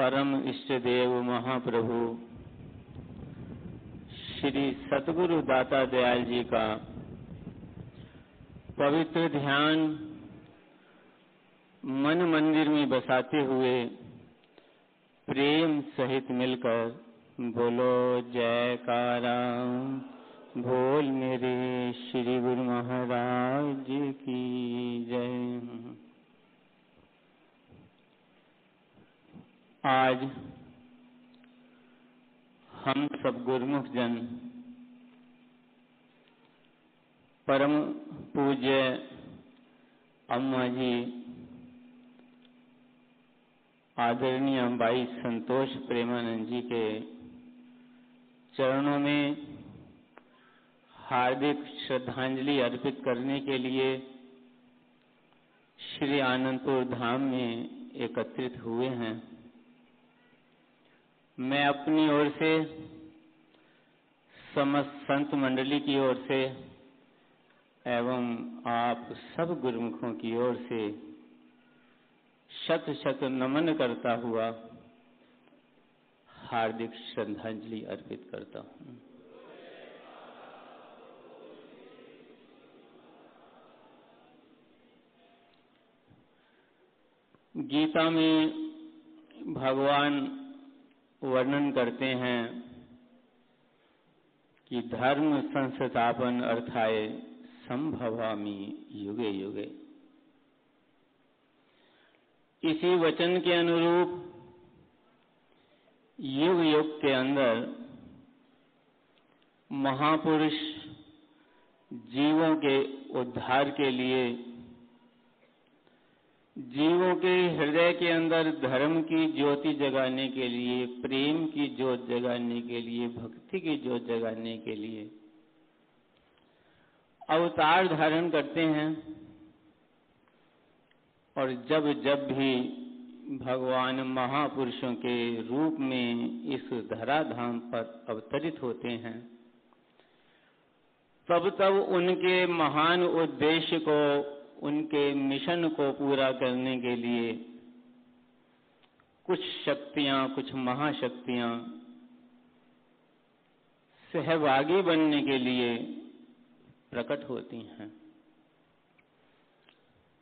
परम इष्ट देव महाप्रभु। श्री सतगुरु दाता दयाल जी का पवित्र ध्यान मन मंदिर में बसाते हुए प्रेम सहित मिलकर बोलो जयकारा बोल मेरे श्री गुरु महाराज की जय। आज हम सब गुरुमुख जन परम पूज्य अम्मा जी, आदरणीय बाई संतोष प्रेमानंद जी के चरणों में हार्दिक श्रद्धांजलि अर्पित करने के लिए श्री आनंदपुर धाम में एकत्रित हुए हैं। मैं अपनी ओर से समस्त संत मंडली की ओर से एवं आप सब गुरुमुखों की ओर से शत शत नमन करता हुआ हार्दिक श्रद्धांजलि अर्पित करता हूँ। गीता में भगवान वर्णन करते हैं कि धर्म संस्थापन अर्थाय संभवामी युगे युगे। इसी वचन के अनुरूप युग युग के अंदर महापुरुष जीवों के उद्धार के लिए जीवों के हृदय के अंदर धर्म की ज्योति जगाने के लिए, प्रेम की ज्योत जगाने के लिए, भक्ति की ज्योत जगाने के लिए अवतार धारण करते हैं। और जब जब भी भगवान महापुरुषों के रूप में इस धराधाम पर अवतरित होते हैं, तब तब उनके महान उद्देश्य को उनके मिशन को पूरा करने के लिए कुछ शक्तियाँ, कुछ महाशक्तियाँ सहभागी बनने के लिए प्रकट होती हैं।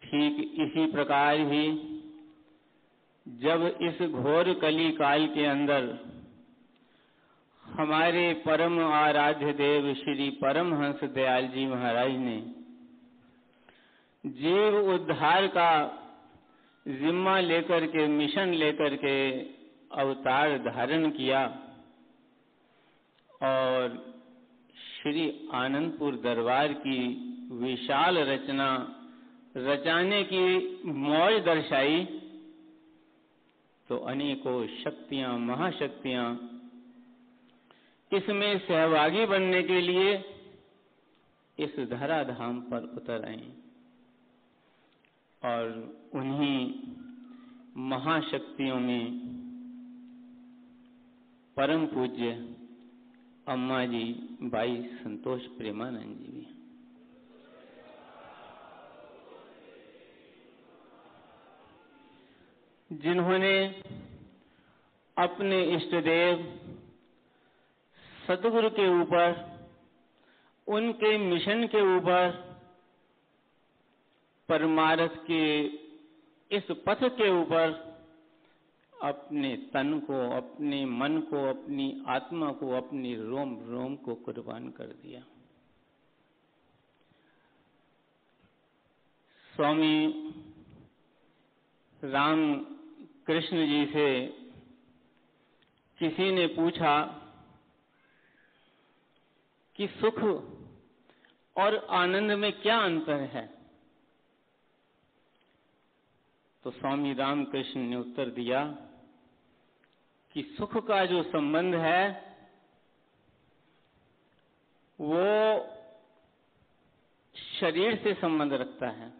ठीक इसी प्रकार ही जब इस घोर कली काल के अंदर हमारे परम आराध्य देव श्री परमहंस दयाल जी महाराज ने जीव उद्धार का जिम्मा लेकर के, मिशन लेकर के अवतार धारण किया और श्री आनंदपुर दरबार की विशाल रचना, रचाने की मौज दर्शाई तो अनेकों शक्तियाँ, महाशक्तियाँ इसमें सहभागी बनने के लिए इस धराधाम पर उतर आई। और उन्हीं महाशक्तियों में परम पूज्य अम्मा जी बाई संतोष प्रेमानंद जी भी जिन्होंने अपने इष्ट देव सतगुरु के ऊपर, उनके मिशन के ऊपर परमारथ के इस पथ के ऊपर अपने तन को, अपने मन को, अपनी आत्मा को, अपनी रोम रोम को कुर्बान कर दिया। स्वामी राम कृष्ण जी से किसी ने पूछा कि सुख और आनंद में क्या अंतर है? तो स्वामी रामकृष्ण ने उत्तर दिया कि सुख का जो संबंध है, वो शरीर से संबंध रखता है।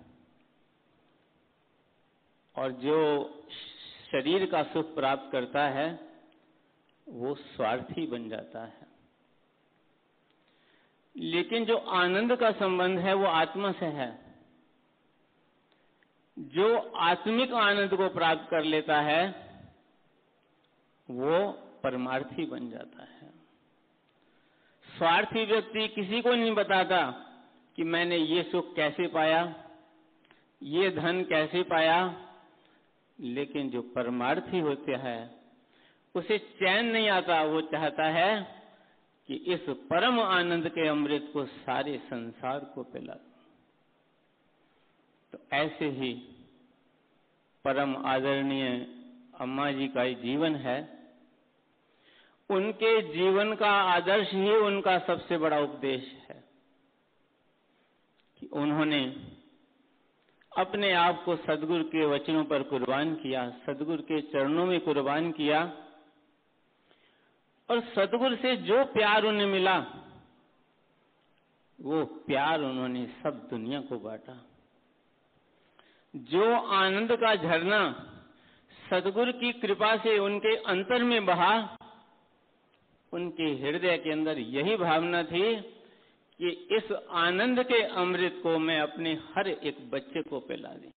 और जो शरीर का सुख प्राप्त करता है, वो स्वार्थी बन जाता है। लेकिन जो आनंद का संबंध है, वो आत्मा से है। जो आत्मिक आनंद को प्राप्त कर लेता है, वो परमार्थी बन जाता है। स्वार्थी व्यक्ति किसी को नहीं बताता कि मैंने ये सुख कैसे पाया, ये धन कैसे पाया, लेकिन जो परमार्थी होते हैं, उसे चैन नहीं आता। वो चाहता है कि इस परम आनंद के अमृत को सारे संसार को पिला तो ऐसे ही परम आदरणीय अम्मा जी का जीवन है। उनके जीवन का आदर्श ही उनका सबसे बड़ा उपदेश है कि उन्होंने अपने आप को सदगुरु के वचनों पर कुर्बान किया, सदगुरु के चरणों में कुर्बान किया और सदगुरु से जो प्यार उन्हें मिला, वो प्यार उन्होंने सब दुनिया को बांटा। जो आनंद का झरना सदगुरु की कृपा से उनके अंतर में बहा, उनके हृदय के अंदर यही भावना थी कि इस आनंद के अमृत को मैं अपने हर एक बच्चे को पिला दी।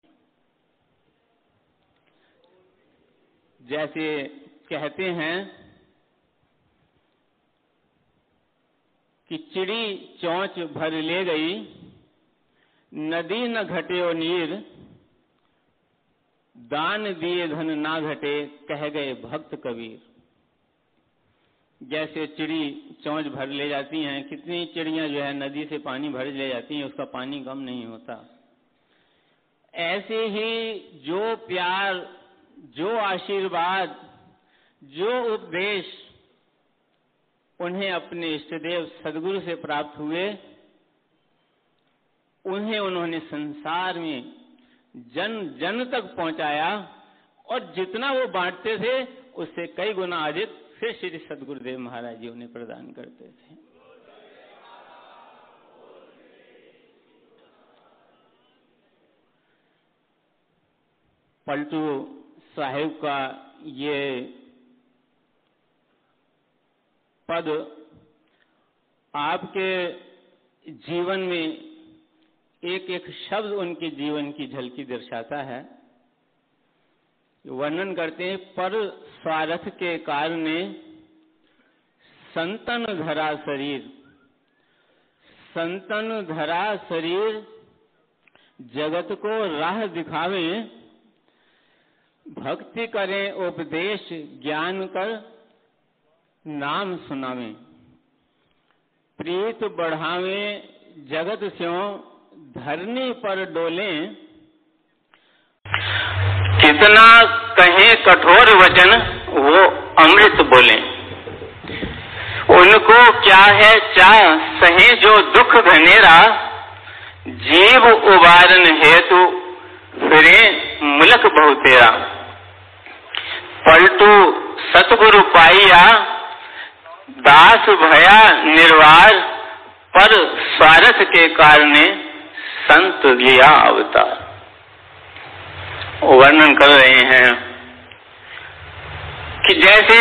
जैसे कहते हैं कि चिड़ी चौंच भर ले गई, नदी न घटे और नीर दान दिए धन ना घटे, कह गए भक्त कबीर। जैसे चिड़ी चौंच भर ले जाती हैं, कितनी चिड़ियाँ जो है नदी से पानी भर ले जाती हैं, उसका पानी कम नहीं होता। ऐसे ही जो प्यार, जो आशीर्वाद, जो उपदेश उन्हें अपने इष्टदेव सदगुरु से प्राप्त हुए, उन्हें उन्होंने संसार में जन जन तक पहुँचाया और जितना वो बांटते थे, उससे कई गुना अधिक फिर श्री सदगुरुदेव महाराज जी उन्हें प्रदान करते थे। पलटू साहेब का ये पद आपके जीवन में एक एक शब्द उनके जीवन की झलकी दर्शाता है। वर्णन करते हैं, पर स्वार्थ के कारण संतन धरा शरीर, संतन धरा शरीर जगत को राह दिखावे, भक्ति करें, उपदेश, ज्ञान कर नाम सुनावे। प्रीत बढ़ावे जगत स्यों धरनी पर डोले। कितना कहे कठोर वचन, वो अमृत बोले। उनको क्या है चाह, सहे जो दुख घनेरा जीव उबारन हेतु फिरे मुलक बहुतेरा पलटू सतगुरु पाइया, दास भया निर्वार, पर स्वार्थ के कारण संत लिया अवतार। वर्णन कर रहे हैं कि जैसे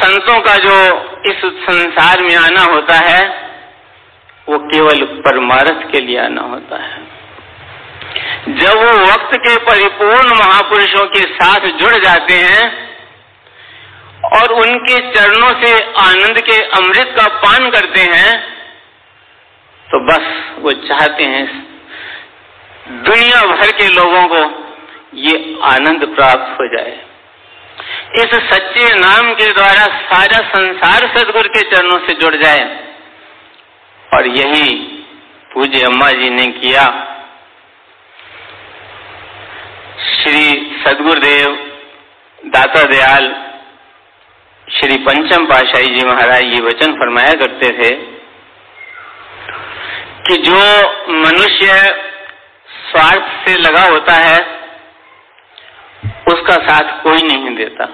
संतों का जो इस संसार में आना होता है, वो केवल परमारथ के लिए आना होता है। जब वो वक्त के परिपूर्ण महापुरुषों के साथ जुड़ जाते हैं और उनके चरणों से आनंद के अमृत का पान करते हैं तो बस वो चाहते हैं दुनिया भर के लोगों को ये आनंद प्राप्त हो जाए। इस सच्चे नाम के द्वारा सारा संसार सदगुरु के चरणों से जुड़ जाए। और यही पूज्य अम्मा जी ने किया। श्री सदगुरुदेव दाता दयाल, श्री पंचम पाशाही जी महाराज ये वचन फरमाया करते थे कि जो मनुष्य स्वार्थ से लगा होता है, उसका साथ कोई नहीं देता।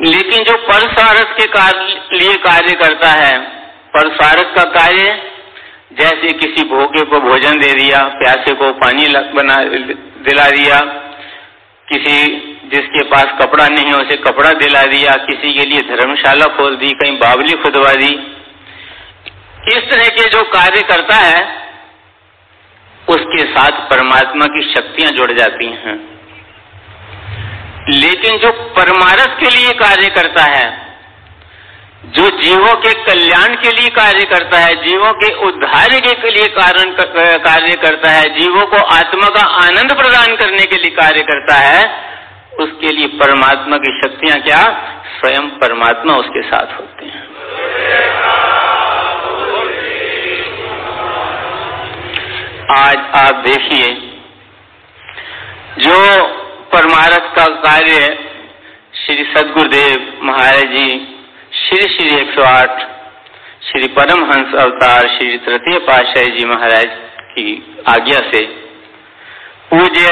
लेकिन जो परस्वार्थ के कार्य, लिए कार्य करता है, परस्वार्थ का कार्य, जैसे किसी भोगे को भोजन दे दिया, प्यासे को पानी बना, दिला दिया, किसी जिसके पास कपड़ा नहीं है, उसे कपड़ा दिला दिया, किसी के लिए धर्मशाला खोल दी, कहीं बावली खुदवा दी इस तरह के जो कार्य करता है, उसके साथ परमात्मा की शक्तियाँ जुड़ जाती हैं। लेकिन जो परमारस के लिए कार्य करता है, जो जीवों के कल्याण के लिए कार्य करता है, जीवों के उद्धार के लिए कारण कार्य करता है, जीवों को आत्मा का आनंद प्रदान करने के लिए कार्य करता है, उसके लिए परमात्मा की शक्तियाँ क्या? स्वयं परमात्मा उसके साथ होते हैं। आज आप देखिए, जो परमारथ का कार्य श्री सदगुरुदेव महाराज जी, श्री श्री 108 श्री परमहंस अवतार श्री तृतीय पातशाही जी महाराज की आज्ञा से पूज्य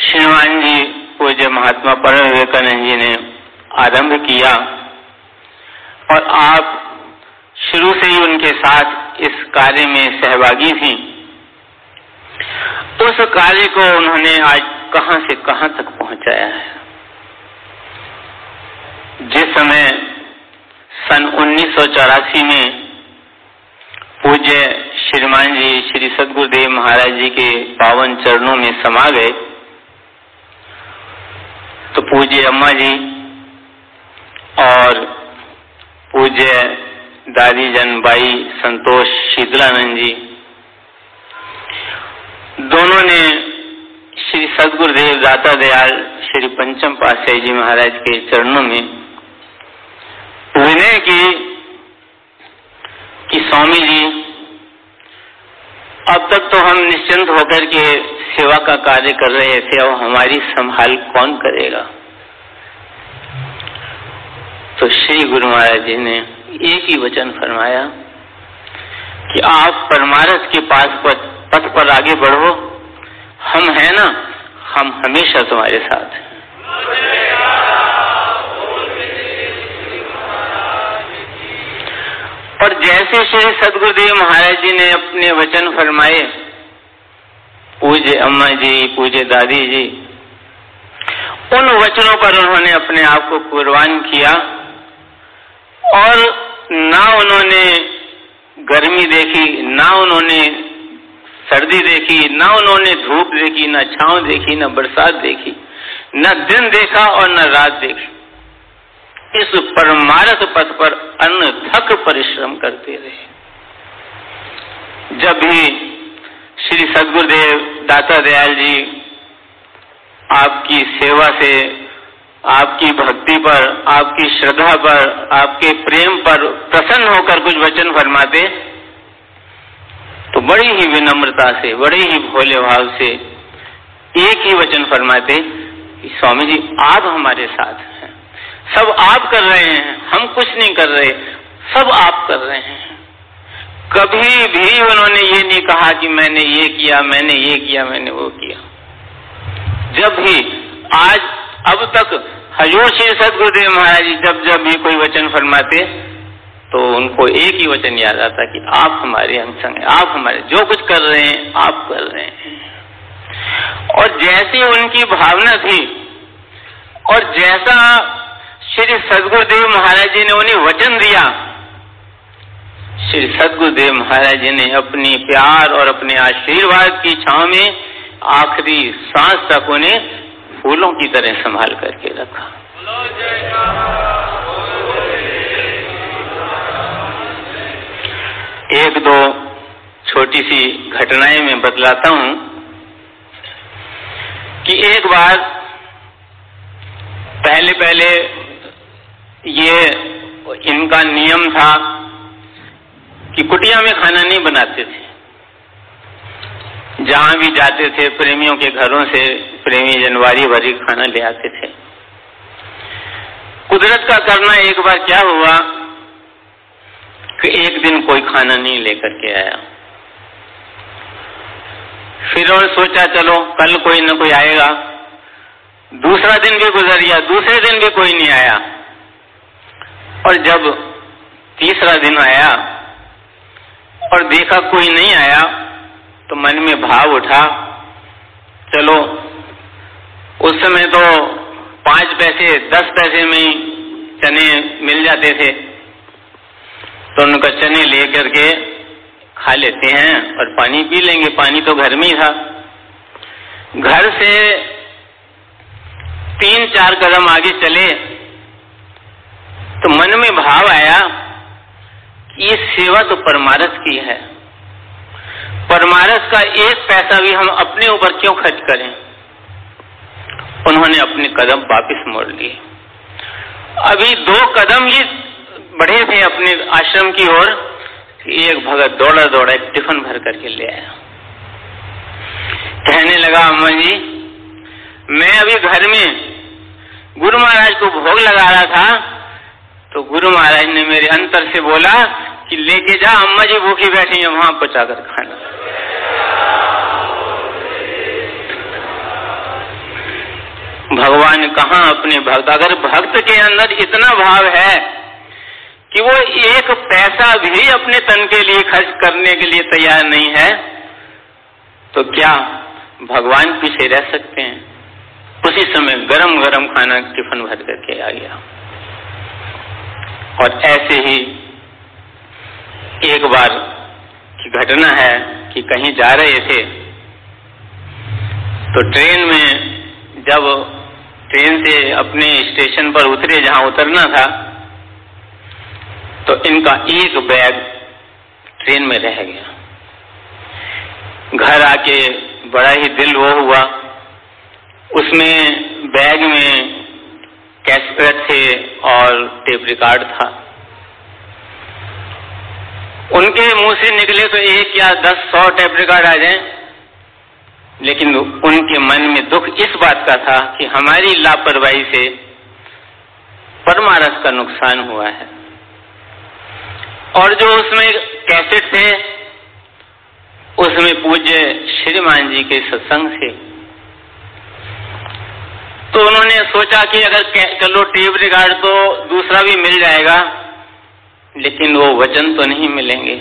श्रीमान जी, पूज्य महात्मा परम विवेकानंद जी ने आरंभ किया और आप शुरू से ही उनके साथ इस कार्य में सहभागी थी। उस कार्य को उन्होंने आज कहाँ से कहाँ तक पहुँचाया है? जिस समय सन उन्नीस सौ चौरासी में पूज्य श्रीमान जी श्री सदगुरुदेव महाराज जी के पावन चरणों में समा गए तो पूज्य अम्मा जी और पूज्य दादी जन बाई संतोष शीतलानंद जी दोनों ने श्री सदगुरुदेव दाता दयाल श्री पंचम पाशाही जी महाराज के चरणों में विनय की कि स्वामी जी, अब तक तो हम निश्चिंत होकर के सेवा का कार्य कर रहे थे अब हमारी संभाल कौन करेगा? तो श्री गुरु महाराज जी ने एक ही वचन फरमाया कि आप परमारस के पास पथ पर आगे बढ़ो। हम हैं ना, हम हमेशा तुम्हारे साथ हैं। और जैसे श्री सदगुरुदेव महाराज जी ने अपने वचन फरमाए, पूज्य अम्मा जी, पूज्य दादी जी, उन वचनों पर उन्होंने अपने आप को कुर्बान किया और ना उन्होंने गर्मी देखी, ना उन्होंने सर्दी देखी, न उन्होंने धूप देखी, न छांव देखी, न बरसात देखी, न दिन देखा और न रात देखी। इस परमारथ पथ पर अन्न थक परिश्रम करते रहे। जब भी श्री सदगुरुदेव, दाता दयाल जी आपकी सेवा से, आपकी भक्ति पर, आपकी श्रद्धा पर, आपके प्रेम पर प्रसन्न होकर कुछ वचन फरमाते बड़ी ही विनम्रता से, बड़े ही भोले भाव से एक ही वचन फरमाते कि स्वामी जी आप हमारे साथ हैं। सब आप कर रहे हैं, हम कुछ नहीं कर रहे, सब आप कर रहे हैं। कभी भी उन्होंने ये नहीं कहा कि मैंने ये किया, मैंने ये किया, मैंने वो किया। जब भी, आज, अब तक, हजूर श्री सदगुरुदेव महाराज जब जब भी कोई वचन फरमाते तो उनको एक ही वचन याद आता कि आप हमारे हम संग आप हमारे, जो कुछ कर रहे हैं, आप कर रहे हैं। और जैसी उनकी भावना थी, और जैसा श्री सदगुरुदेव महाराज जी ने उन्हें वचन दिया, श्री सदगुरुदेव महाराज जी ने अपनी प्यार और अपने आशीर्वाद की छाव में आखिरी सांस तक उन्हें फूलों की तरह संभाल करके रखा। एक दो छोटी सी घटनाएँ मैं बतलाता हूँ कि एक बार पहले पहले ये इनका नियम था कि कुटिया में खाना नहीं बनाते थे। जहाँ भी जाते थे, प्रेमियों के घरों से प्रेमी जनवरी भरी खाना ले आते थे। कुदरत का करना एक बार क्या हुआ कि एक दिन कोई खाना नहीं लेकर के आया। फिर और सोचा, चलो, कल कोई न कोई आएगा। दूसरा दिन भी गुजर गया दूसरे दिन भी कोई नहीं आया। और जब तीसरा दिन आया और देखा कोई नहीं आया तो मन में भाव उठा, चलो, उस समय तो पाँच पैसे, दस पैसे में चने मिल जाते थे। तो उनका चने लेकर के खा लेते हैं और पानी पी लेंगे। पानी तो घर में ही था। घर से तीन चार कदम आगे चले तो मन में भाव आया कि ये सेवा तो परमारस की है। परमारस का एक पैसा भी हम अपने ऊपर क्यों खर्च करें? उन्होंने अपने कदम वापस मोड़ लिए। अभी दो कदम ही बढ़े थे अपने आश्रम की ओर एक भगत दौड़ा दौड़ा, एक टिफ़िन भर करके ले आया। कहने लगा, अम्मा जी, मैं अभी घर में गुरु महाराज को भोग लगा रहा था तो गुरु महाराज ने मेरे अंतर से बोला कि लेके जा, अम्मा जी, भूखी बैठी है, वहाँ पचा कर खाना। भगवान कहा अपने भक्त? अगर भक्त के अंदर इतना भाव है कि वो एक पैसा भी अपने तन के लिए खर्च करने के लिए तैयार नहीं है तो क्या भगवान पीछे रह सकते हैं? उसी समय गरम गरम खाना टिफ़िन भर करके आ गया। और ऐसे ही एक बार की घटना है कि कहीं जा रहे थे तो ट्रेन में जब ट्रेन से अपने स्टेशन पर उतरे जहाँ उतरना था तो इनका एक बैग ट्रेन में रह गया। घर आके बड़ा ही दिल वो हुआ। उसमें बैग में कैसेट थे और टेप रिकॉर्ड था। उनके मुँह से निकले तो एक या दस सौ टेप रिकॉर्ड आ जाए, लेकिन उनके मन में दुख इस बात का था कि हमारी लापरवाही से परमारस का नुकसान हुआ है। और जो उसमें कैसेट थे, उसमें पूज्य श्रीमान जी के सत्संग थे। तो उन्होंने सोचा कि अगर चलो टेप रिकॉर्ड तो दूसरा भी मिल जाएगा, लेकिन वो वचन तो नहीं मिलेंगे।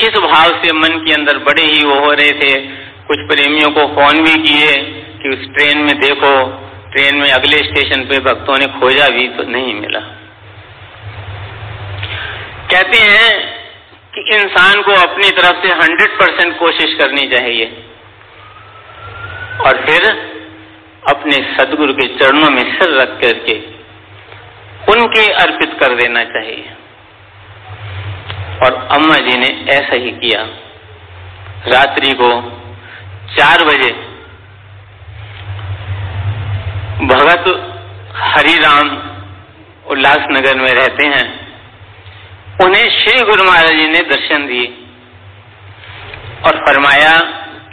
किस भाव से मन के अंदर बड़े ही वो हो रहे थे, कुछ प्रेमियों को फ़ोन भी किए कि उस ट्रेन में देखो, ट्रेन में अगले स्टेशन पे भक्तों ने खोजा भी तो नहीं मिला। कहते हैं कि इंसान को अपनी तरफ़ से हंड्रेड परसेंट कोशिश करनी चाहिए। और फिर अपने सदगुरु के चरणों में सिर रख करके उनके अर्पित कर देना चाहिए। और अम्मा जी ने ऐसा ही किया। रात्रि को चार बजे भगत हरिराम उल्लासनगर में रहते हैं। उन्हें श्री गुरु महाराज जी ने दर्शन दिए और फरमाया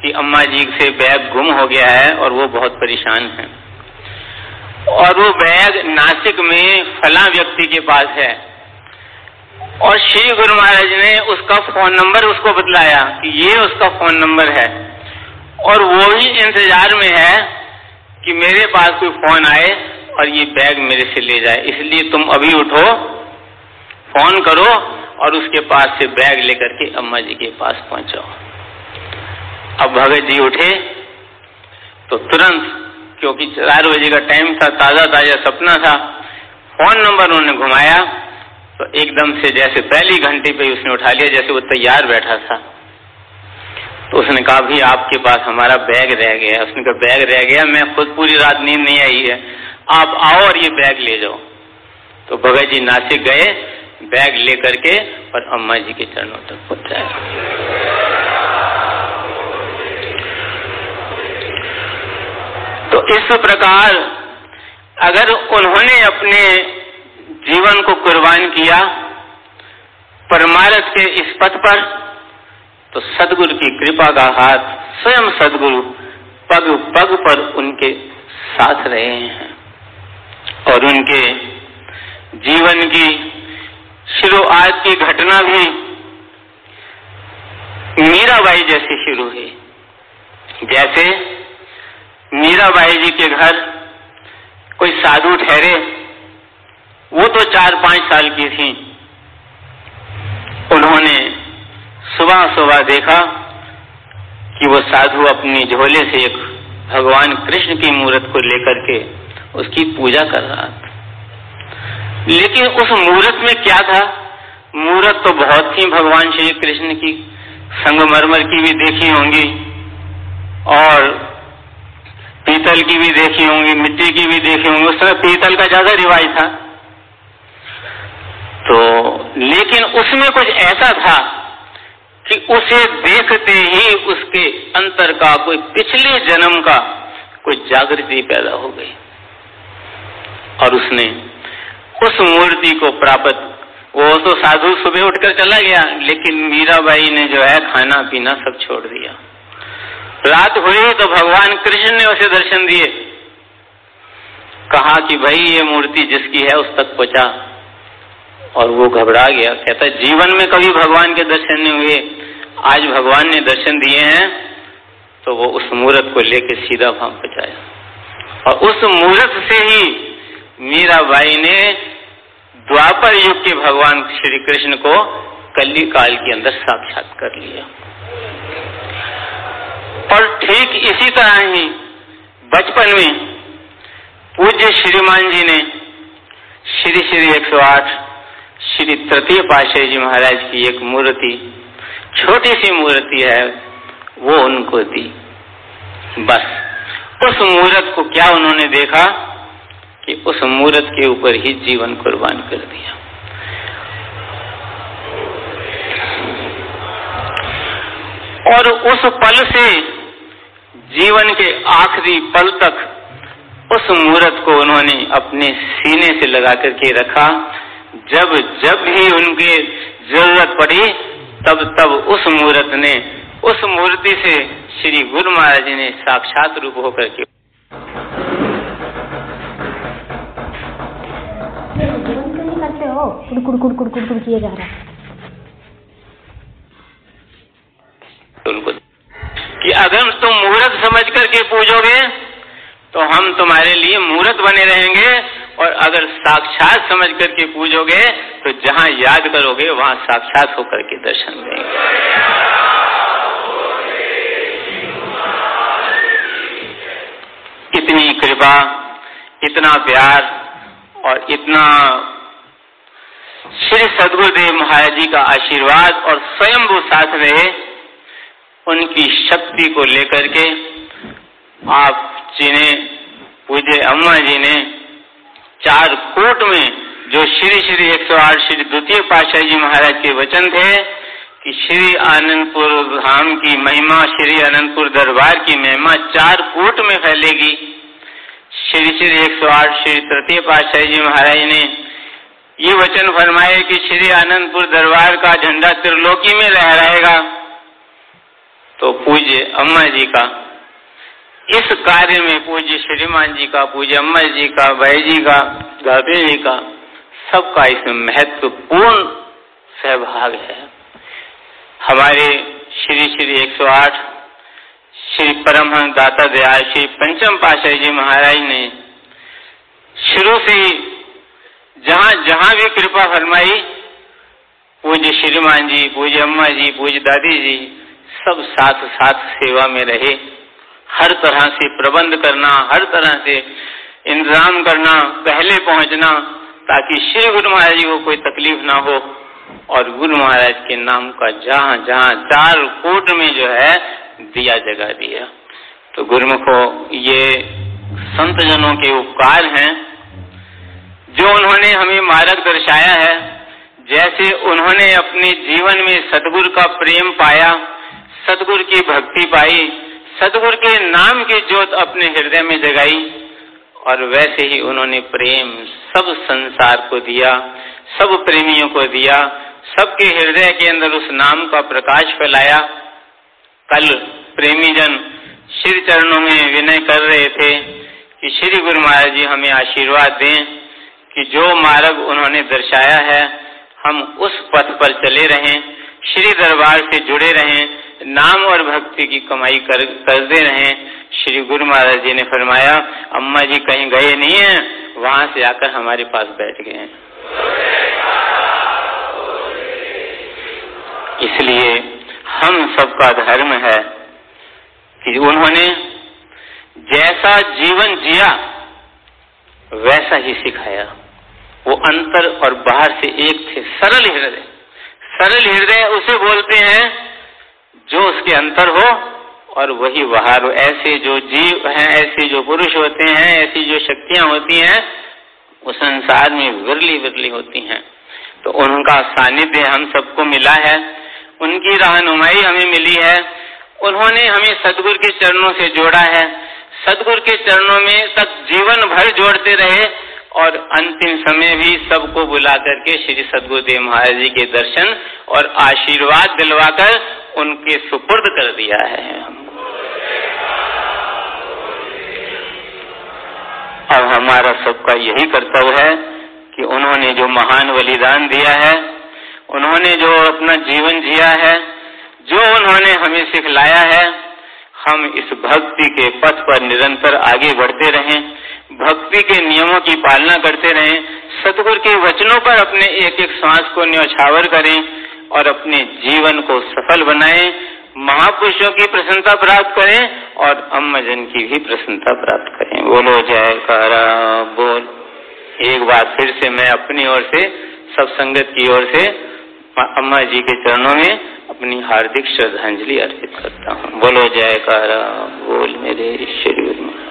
कि अम्मा जी से बैग गुम हो गया है और वो बहुत परेशान है। और वो बैग नासिक में फला व्यक्ति के पास है। और श्री गुरु महाराज ने उसका फ़ोन नंबर उसको बतलाया कि ये उसका फ़ोन नंबर है। और वो ही इंतज़ार में है कि मेरे पास कोई फ़ोन आए और ये बैग मेरे से ले जाए। इसलिए तुम अभी उठो फ़ोन करो और उसके पास से बैग लेकर के अम्मा जी के पास पहुंचो अब भगत जी उठे तो तुरंत, क्योंकि चार बजे का टाइम था ताज़ा ताज़ा सपना था, फ़ोन नंबर उन्होंने घुमाया तो एकदम से जैसे पहली घंटे पे उसने उठा लिया, जैसे वो तैयार बैठा था। तो उसने कहा भी आपके पास हमारा बैग रह गया उसने कहा, बैग रह गया, मैं खुद पूरी रात नींद नहीं आई है। आप आओ और ये बैग ले जाओ। तो भगत जी नासिक गए बैग लेकर के और अम्मा जी के चरणों तक पहुँचाया। तो इस प्रकार, अगर उन्होंने अपने जीवन को कुर्बान किया, परमारथ के इस पथ पर तो सदगुरु की कृपा का हाथ स्वयं सदगुरु पग पग पर उनके साथ रहे हैं और उनके जीवन की शुरुआत की घटना भी मीराबाई जैसी शुरू हुई। जैसे मीराबाई जी के घर कोई साधु ठहरे, वो तो चार पाँच साल की थी। उन्होंने सुबह सुबह देखा कि वो साधु अपनी झोले से एक भगवान कृष्ण की मूर्त को लेकर के उसकी पूजा कर रहा था। लेकिन उस मूर्त में क्या था? मूर्त तो बहुत थी भगवान श्री कृष्ण की। संगमरमर की भी देखी होंगी और पीतल की भी देखी होंगी, मिट्टी की भी देखी होंगी। उस समय पीतल का ज़्यादा रिवाज था। तो लेकिन उसमें कुछ ऐसा था कि उसे देखते ही उसके अंतर का, कोई पिछले जन्म का कोई जागृति पैदा हो गई। और उसने उस मूर्ति को प्राप्त। वो तो साधु सुबह उठकर चला गया, लेकिन मीराबाई ने जो है खाना पीना सब छोड़ दिया। रात हुई तो भगवान कृष्ण ने उसे दर्शन दिए। कहा कि भाई, ये मूर्ति जिसकी है उस तक पहुँचा। और वो घबरा गया, कहता, जीवन में कभी भगवान के दर्शन नहीं हुए। आज भगवान ने दर्शन दिए हैं तो वो उस मूर्त को लेकर सीधा वहाँ पहुँचाया। और उस मूर्त से ही मीराबाई ने द्वापर युग के भगवान श्री कृष्ण को कली काल के अंदर साक्षात कर लिया। और ठीक इसी तरह ही बचपन में पूज्य श्रीमान जी ने श्री श्री 108 श्री तृतीय पाशाही जी महाराज की एक मूर्ति, छोटी सी मूर्ति है, वो उनको दी। बस, उस मूर्त को क्या उन्होंने देखा? कि उस मूर्त के ऊपर ही जीवन कुर्बान कर दिया। और उस पल से जीवन के आखिरी पल तक उस मूर्त को उन्होंने अपने सीने से लगा करके रखा। जब जब भी उनके ज़रूरत पड़ी, तब तब उस मूर्त ने, उस मूर्ति से श्री गुरु महाराज ने साक्षात रूप होकर के कुड़ किए जा रहा कि अगर तुम मुहूर्त समझ करके पूजोगे तो हम तुम्हारे लिए मुहूर्त बने रहेंगे, और अगर साक्षात समझ करके पूजोगे तो जहाँ याद करोगे, वहाँ साक्षात होकर के दर्शन देंगे इतनी कृपा, इतना प्यार, और इतना श्री सदगुरुदेव महाराज जी का आशीर्वाद और स्वयं वो साथ रहे उनकी शक्ति को लेकर के आप जी ने अम्मा जी ने चार कोट में, जो श्री श्री 108 श्री द्वितीय पातशाही जी महाराज के वचन थे, कि श्री आनंदपुर धाम की महिमा, श्री आनंदपुर दरबार की महिमा चार कोट में फैलेगी। श्री श्री 108 श्री तृतीय पातशाही जी महाराज ने ये वचन फरमाए कि श्री आनंदपुर दरबार का झंडा त्रिलोकी में लहराएगा। तो पूज्य अम्मा जी का। इस कार्य में पूज्य श्रीमान जी का, पूज्य अम्मा जी का, भाई जी का दादे जी का, सबका इसमें महत्वपूर्ण सहभाग है। हमारे श्री श्री 108 श्री परमहंस दाता दयाल श्री पंचम पाशाही जी महाराज ने शुरू से जहाँ जहाँ भी कृपा फरमाई, पूज्य श्रीमान जी, पूज्य अम्मा जी, पूज्य दादी जी, सब साथ साथ सेवा में रहे। हर तरह से प्रबंध करना, हर तरह से इंतज़ाम करना, पहले पहुँचना, ताकि श्री गुरु महाराज जी को कोई तकलीफ़ ना हो और गुरु महाराज के नाम का जहाँ जहाँ चार कोट में जो है, दिया जगा दिया। तो गुरुमुखो, ये संत जनों के उपकार हैं। जो उन्होंने हमें मार्ग दर्शाया है, जैसे उन्होंने अपने जीवन में सदगुरु का प्रेम पाया, सदगुरु की भक्ति पाई, सदगुरु के नाम की ज्योत अपने हृदय में जगाई, और वैसे ही उन्होंने प्रेम सब संसार को दिया, सब प्रेमियों को दिया, सबके हृदय के अंदर उस नाम का प्रकाश फैलाया। कल प्रेमी जन श्री चरणों में विनय कर रहे थे कि श्री गुरु महाराज जी हमें आशीर्वाद दें। कि जो मार्ग उन्होंने दर्शाया है, हम उस पथ पर चले रहें, श्री दरबार से जुड़े रहें, नाम और भक्ति की कमाई कर, करते रहें। श्री गुरु महाराज जी ने फरमाया, अम्मा जी कहीं गए नहीं है, वहाँ से आकर हमारे पास बैठ गए हैं। इसलिए हम सबका धर्म है कि उन्होंने जैसा जीवन जिया, वैसा ही सिखाया। वो अंतर और बाहर से एक थे। सरल हृदय। सरल हृदय उसे बोलते हैं, जो उसके अंतर हो और वही बाहर हो। ऐसे जो जीव हैं, ऐसे जो पुरुष होते हैं, ऐसी जो शक्तियाँ होती हैं, वो संसार में विरली विरली होती हैं। तो उनका सानिध्य हम सबको मिला है। उनकी रहनुमाई हमें मिली है। उन्होंने हमें सदगुरु के चरणों से जोड़ा है। सदगुरु के चरणों में तक जीवन भर जोड़ते रहे। और अंतिम समय भी सबको बुला करके श्री सदगुरुदेव महाराज जी के दर्शन और आशीर्वाद दिलवाकर उनके सुपुर्द कर दिया है अब हमारा सबका यही कर्तव्य है कि उन्होंने जो महान बलिदान दिया है, उन्होंने जो अपना जीवन जिया है, जो उन्होंने हमें सिखलाया है, हम इस भक्ति के पथ पर निरंतर आगे बढ़ते रहें। भक्ति के नियमों की पालना करते रहें, सतगुरु के वचनों पर अपने एक एक सांस को न्यौछावर करें और अपने जीवन को सफल बनाएँ। महापुरुषों की प्रसन्नता प्राप्त करें और अम्मजन की भी प्रसन्नता प्राप्त करें। बोलो जय कारा बोल। एक बार फिर से मैं अपनी ओर से, सब संगत की ओर से अम्मा जी के चरणों में अपनी हार्दिक श्रद्धांजलि अर्पित करता हूँ। बोलो जय बोल मेरे शरीर में